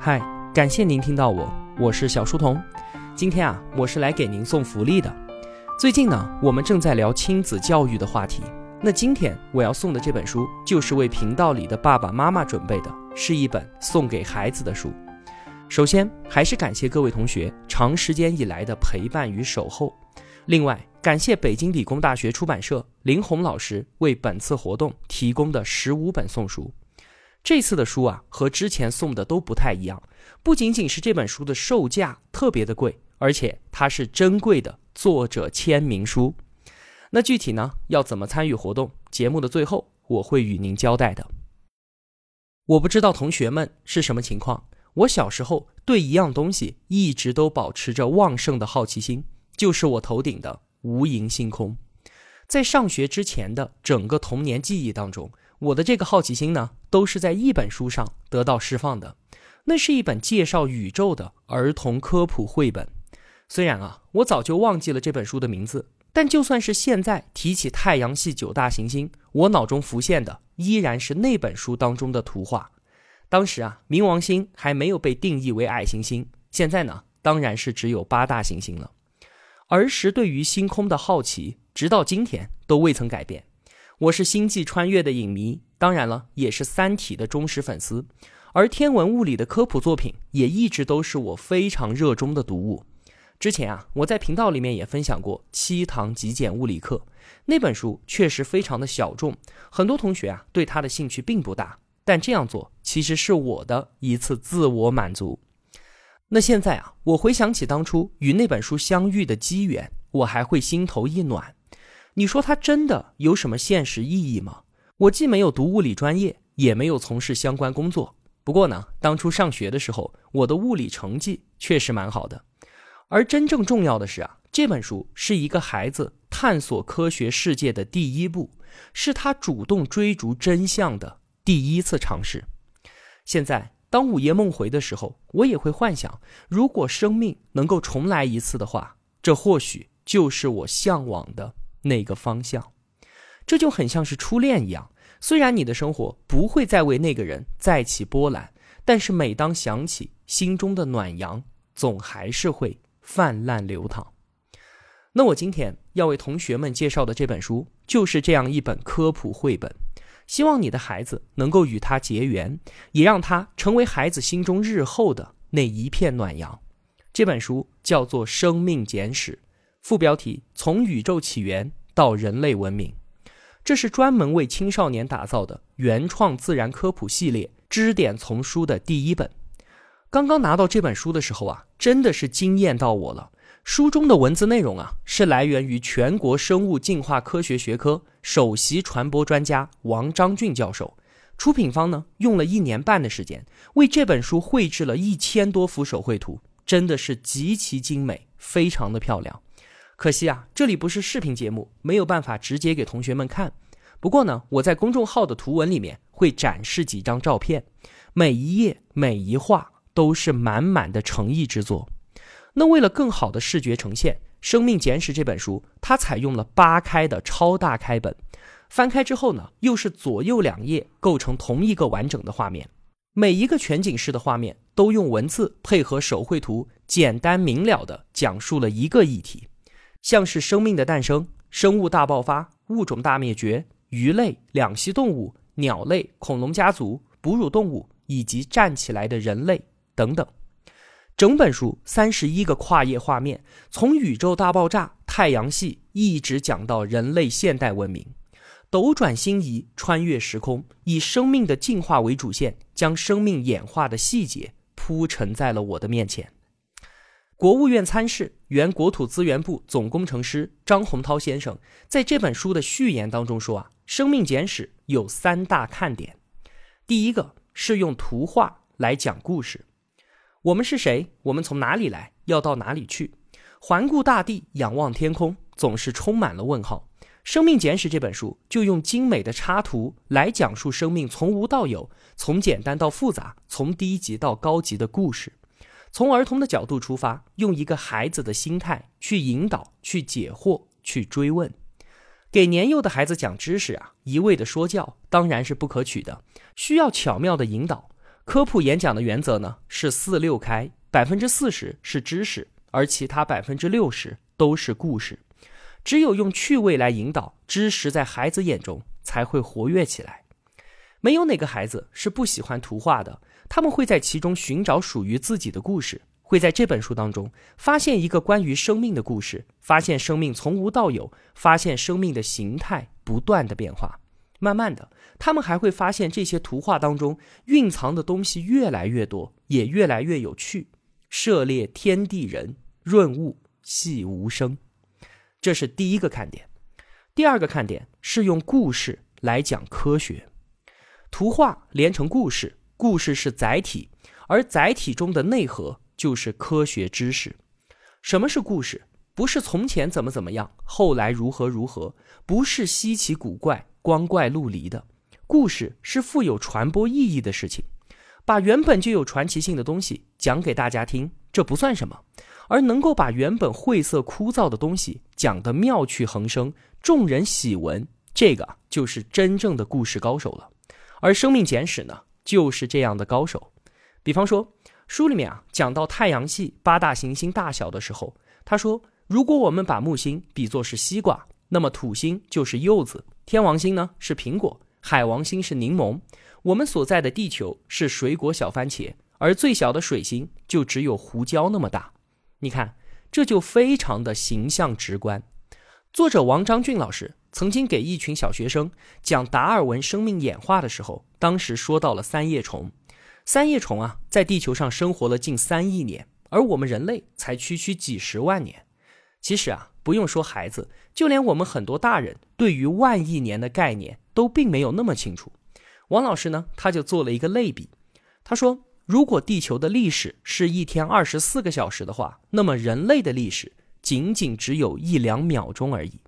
嗨，感谢您听到我，我是小书童。今天啊，我是来给您送福利的。最近呢，我们正在聊亲子教育的话题。那今天我要送的这本书，就是为频道里的爸爸妈妈准备的，是一本送给孩子的书。首先，还是感谢各位同学长时间以来的陪伴与守候。另外，感谢北京理工大学出版社林红老师为本次活动提供的十五本送书。这次的书啊，和之前送的都不太一样，不仅仅是这本书的售价特别的贵，而且它是珍贵的作者签名书。那具体呢，要怎么参与活动？节目的最后我会与您交代的。我不知道同学们是什么情况，我小时候对一样东西一直都保持着旺盛的好奇心，就是我头顶的无垠星空。在上学之前的整个童年记忆当中。我的这个好奇心呢，都是在一本书上得到释放的。那是一本介绍宇宙的儿童科普绘本。虽然啊，我早就忘记了这本书的名字，但就算是现在提起太阳系九大行星，我脑中浮现的依然是那本书当中的图画。当时啊，冥王星还没有被定义为矮行星，现在呢，当然是只有八大行星了。儿时对于星空的好奇，直到今天都未曾改变。我是星际穿越的影迷，当然了，也是《三体》的忠实粉丝，而天文物理的科普作品也一直都是我非常热衷的读物。之前啊，我在频道里面也分享过《七堂极简物理课》那本书，确实非常的小众，很多同学啊对它的兴趣并不大。但这样做其实是我的一次自我满足。那现在啊，我回想起当初与那本书相遇的机缘，我还会心头一暖。你说它真的有什么现实意义吗？我既没有读物理专业，也没有从事相关工作。不过呢，当初上学的时候，我的物理成绩确实蛮好的。而真正重要的是啊，这本书是一个孩子探索科学世界的第一步，是他主动追逐真相的第一次尝试。现在当午夜梦回的时候，我也会幻想，如果生命能够重来一次的话，这或许就是我向往的。那个方向，这就很像是初恋一样。虽然你的生活不会再为那个人再起波澜，但是每当想起，心中的暖阳总还是会泛滥流淌。那我今天要为同学们介绍的这本书，就是这样一本科普绘本。希望你的孩子能够与他结缘，也让他成为孩子心中日后的那一片暖阳。这本书叫做《生命简史》。副标题：从宇宙起源到人类文明，这是专门为青少年打造的原创自然科普系列支点丛书的第一本。刚刚拿到这本书的时候啊，真的是惊艳到我了。书中的文字内容啊，是来源于全国生物进化科学学科首席传播专家王章俊教授。出品方呢，用了一年半的时间，为这本书绘制了一千多幅手绘图，真的是极其精美，非常的漂亮。可惜啊，这里不是视频节目，没有办法直接给同学们看。不过呢，我在公众号的图文里面会展示几张照片，每一页每一画都是满满的诚意之作。那为了更好的视觉呈现，《生命简史》这本书它采用了八开的超大开本，翻开之后呢，又是左右两页构成同一个完整的画面，每一个全景式的画面都用文字配合手绘图，简单明了的讲述了一个议题。像是生命的诞生、生物大爆发、物种大灭绝、鱼类、两栖动物、鸟类、恐龙家族、哺乳动物以及站起来的人类等等，整本书三十一个跨页画面，从宇宙大爆炸、太阳系一直讲到人类现代文明，斗转星移，穿越时空，以生命的进化为主线，将生命演化的细节铺陈在了我的面前。国务院参事、原国土资源部总工程师张洪涛先生在这本书的序言当中说：“啊，《生命简史》有三大看点。第一个是用图画来讲故事。我们是谁？我们从哪里来？要到哪里去？环顾大地，仰望天空，总是充满了问号。《生命简史》这本书就用精美的插图来讲述生命从无到有、从简单到复杂、从低级到高级的故事。”从儿童的角度出发，用一个孩子的心态去引导、去解惑、去追问。给年幼的孩子讲知识啊，一味的说教当然是不可取的，需要巧妙的引导。科普演讲的原则呢是四六开，百分之四十是知识，而其他百分之六十都是故事。只有用趣味来引导知识，在孩子眼中才会活跃起来。没有哪个孩子是不喜欢图画的，他们会在其中寻找属于自己的故事，会在这本书当中发现一个关于生命的故事，发现生命从无到有，发现生命的形态不断的变化。慢慢的，他们还会发现这些图画当中蕴藏的东西越来越多，也越来越有趣。涉猎天地人，润物细无声，这是第一个看点。第二个看点是用故事来讲科学。图画连成故事，故事是载体，而载体中的内核就是科学知识。什么是故事？不是从前怎么怎么样，后来如何如何，不是稀奇古怪、光怪陆离的。故事是富有传播意义的事情。把原本就有传奇性的东西讲给大家听，这不算什么；而能够把原本晦涩枯燥的东西讲得妙趣横生，众人喜闻，这个就是真正的故事高手了。而《生命简史》呢，就是这样的高手。比方说，书里面啊讲到太阳系八大行星大小的时候，他说，如果我们把木星比作是西瓜，那么土星就是柚子，天王星呢是苹果，海王星是柠檬，我们所在的地球是水果小番茄，而最小的水星就只有胡椒那么大。你看，这就非常的形象直观。作者王章俊老师。曾经给一群小学生讲达尔文生命演化的时候，当时说到了三叶虫。三叶虫啊，在地球上生活了近三亿年，而我们人类才区区几十万年。其实啊，不用说孩子，就连我们很多大人，对于万亿年的概念都并没有那么清楚。王老师呢，他就做了一个类比。他说，如果地球的历史是一天二十四个小时的话，那么人类的历史仅仅只有一两秒钟而已。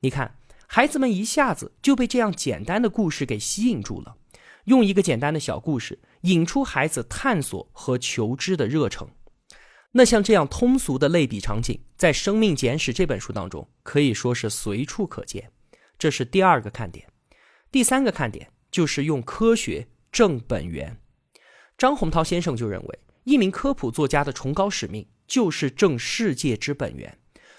你看。孩子们一下子就被这样简单的故事给吸引住了，用一个简单的小故事引出孩子探索和求知的热诚。那像这样通俗的类比场景，在《生命简史》这本书当中可以说是随处可见。这是第二个看点。第三个看点就是用科学正本源。张洪涛先生就认为，一名科普作家的崇高使命就是正世界之本源。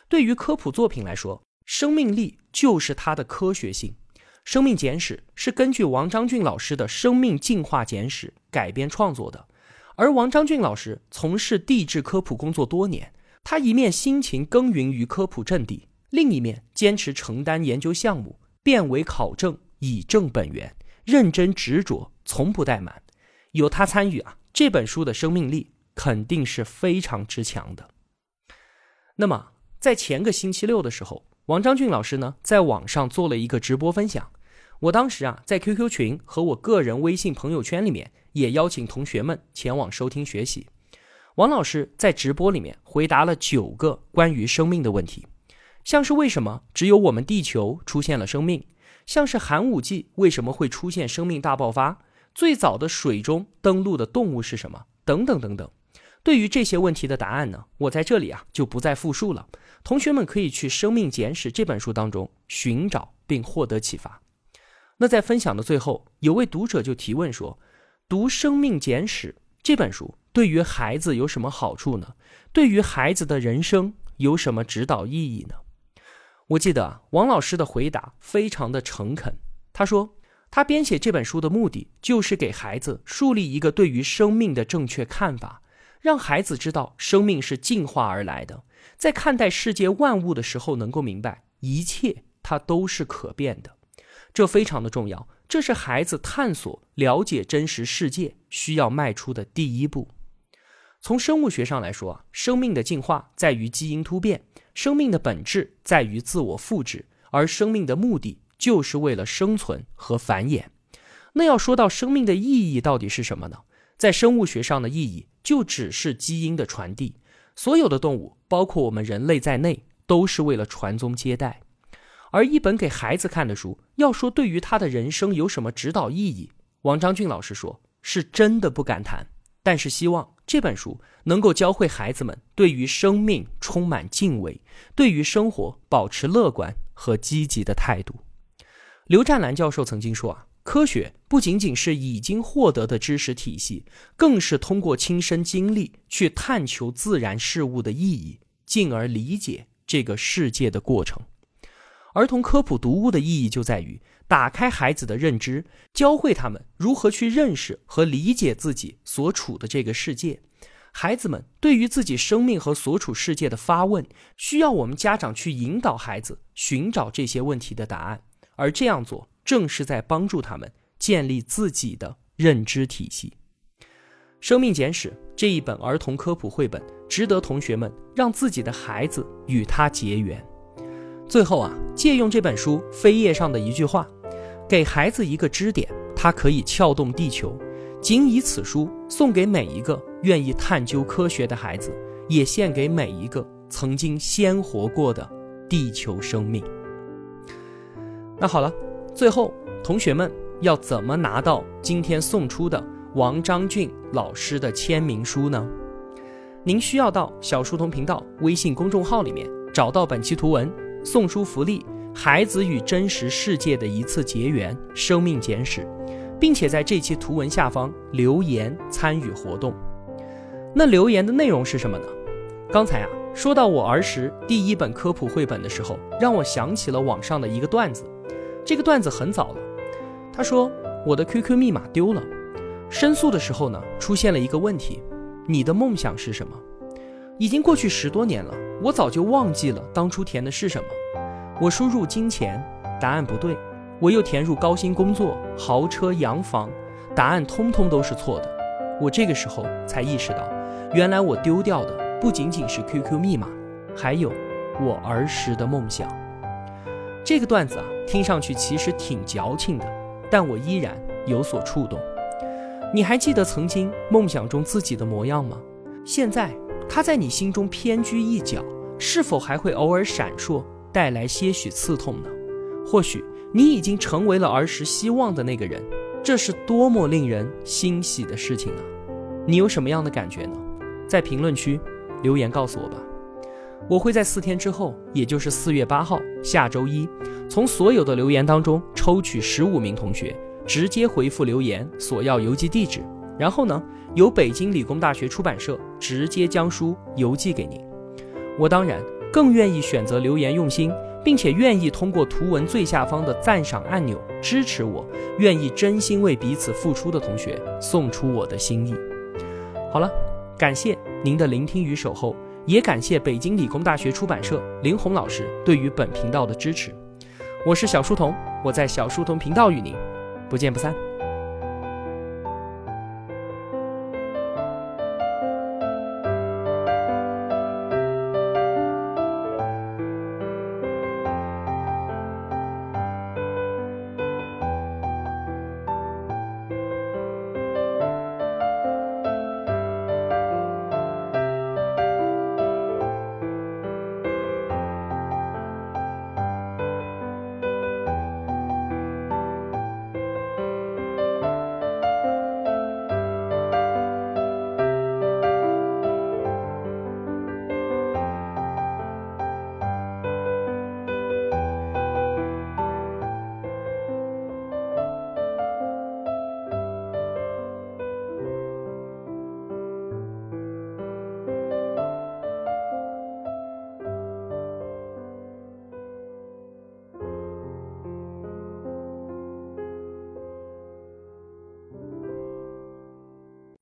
对于科普作品来说，生命力就是它的科学性，《生命简史》是根据王章俊老师的《生命进化简史》改编创作的。而王章俊老师从事地质科普工作多年，他一面辛勤耕耘于科普阵地，另一面坚持承担研究项目，变为考证，以正本源，认真执着，从不怠慢。有他参与啊，这本书的生命力肯定是非常之强的。那么，在前个星期六的时候。王章俊老师呢，在网上做了一个直播分享。我当时啊，在 QQ 群和我个人微信朋友圈里面，也邀请同学们前往收听学习。王老师在直播里面回答了九个关于生命的问题，像是为什么只有我们地球出现了生命，像是寒武纪为什么会出现生命大爆发，最早的水中登陆的动物是什么，等等等等。对于这些问题的答案呢，我在这里啊就不再复述了。同学们可以去《生命简史》这本书当中寻找并获得启发。那在分享的最后，有位读者就提问说：“读《生命简史》这本书对于孩子有什么好处呢？对于孩子的人生有什么指导意义呢？”我记得啊王老师的回答非常的诚恳，他说他编写这本书的目的就是给孩子树立一个对于生命的正确看法。让孩子知道生命是进化而来的，在看待世界万物的时候，能够明白一切它都是可变的，这非常的重要。这是孩子探索、了解真实世界需要迈出的第一步。从生物学上来说，生命的进化在于基因突变，生命的本质在于自我复制，而生命的目的就是为了生存和繁衍。那要说到生命的意义到底是什么呢？在生物学上的意义。就只是基因的传递，所有的动物，包括我们人类在内，都是为了传宗接代。而一本给孩子看的书，要说对于他的人生有什么指导意义，王章俊老师说是真的不敢谈。但是希望这本书能够教会孩子们对于生命充满敬畏，对于生活保持乐观和积极的态度。刘占兰教授曾经说啊。科学不仅仅是已经获得的知识体系，更是通过亲身经历去探求自然事物的意义，进而理解这个世界的过程。儿童科普读物的意义就在于打开孩子的认知，教会他们如何去认识和理解自己所处的这个世界。孩子们对于自己生命和所处世界的发问，需要我们家长去引导孩子寻找这些问题的答案，而这样做。正是在帮助他们建立自己的认知体系。《生命简史》这一本儿童科普绘本，值得同学们让自己的孩子与它结缘。最后啊，借用这本书扉页上的一句话，给孩子一个支点，它可以撬动地球。仅以此书送给每一个愿意探究科学的孩子，也献给每一个曾经鲜活过的地球生命。那好了。最后，同学们要怎么拿到今天送出的王章俊老师的签名书呢？您需要到小书童频道微信公众号里面找到本期图文送出福利《孩子与真实世界的一次结缘》生命简史，并且在这期图文下方留言参与活动。那留言的内容是什么呢？刚才啊说到我儿时第一本科普绘本的时候，让我想起了网上的一个段子。这个段子很早了，他说我的 QQ 密码丢了，申诉的时候呢，出现了一个问题，你的梦想是什么？已经过去十多年了，我早就忘记了当初填的是什么。我输入金钱，答案不对，我又填入高薪工作、豪车、洋房，答案通通都是错的。我这个时候才意识到，原来我丢掉的不仅仅是 QQ 密码，还有我儿时的梦想。这个段子啊，听上去其实挺矫情的，但我依然有所触动。你还记得曾经梦想中自己的模样吗？现在他在你心中偏居一角，是否还会偶尔闪烁，带来些许刺痛呢？或许你已经成为了儿时希望的那个人，这是多么令人欣喜的事情啊！你有什么样的感觉呢？在评论区留言告诉我吧。我会在四天之后，也就是四月八号下周一，从所有的留言当中抽取十五名同学，直接回复留言索要邮寄地址，然后呢，由北京理工大学出版社直接将书邮寄给您。我当然更愿意选择留言用心，并且愿意通过图文最下方的赞赏按钮支持我，愿意真心为彼此付出的同学送出我的心意。好了，感谢您的聆听与守候。也感谢北京理工大学出版社林红老师对于本频道的支持。我是小书童，我在小书童频道与您不见不散。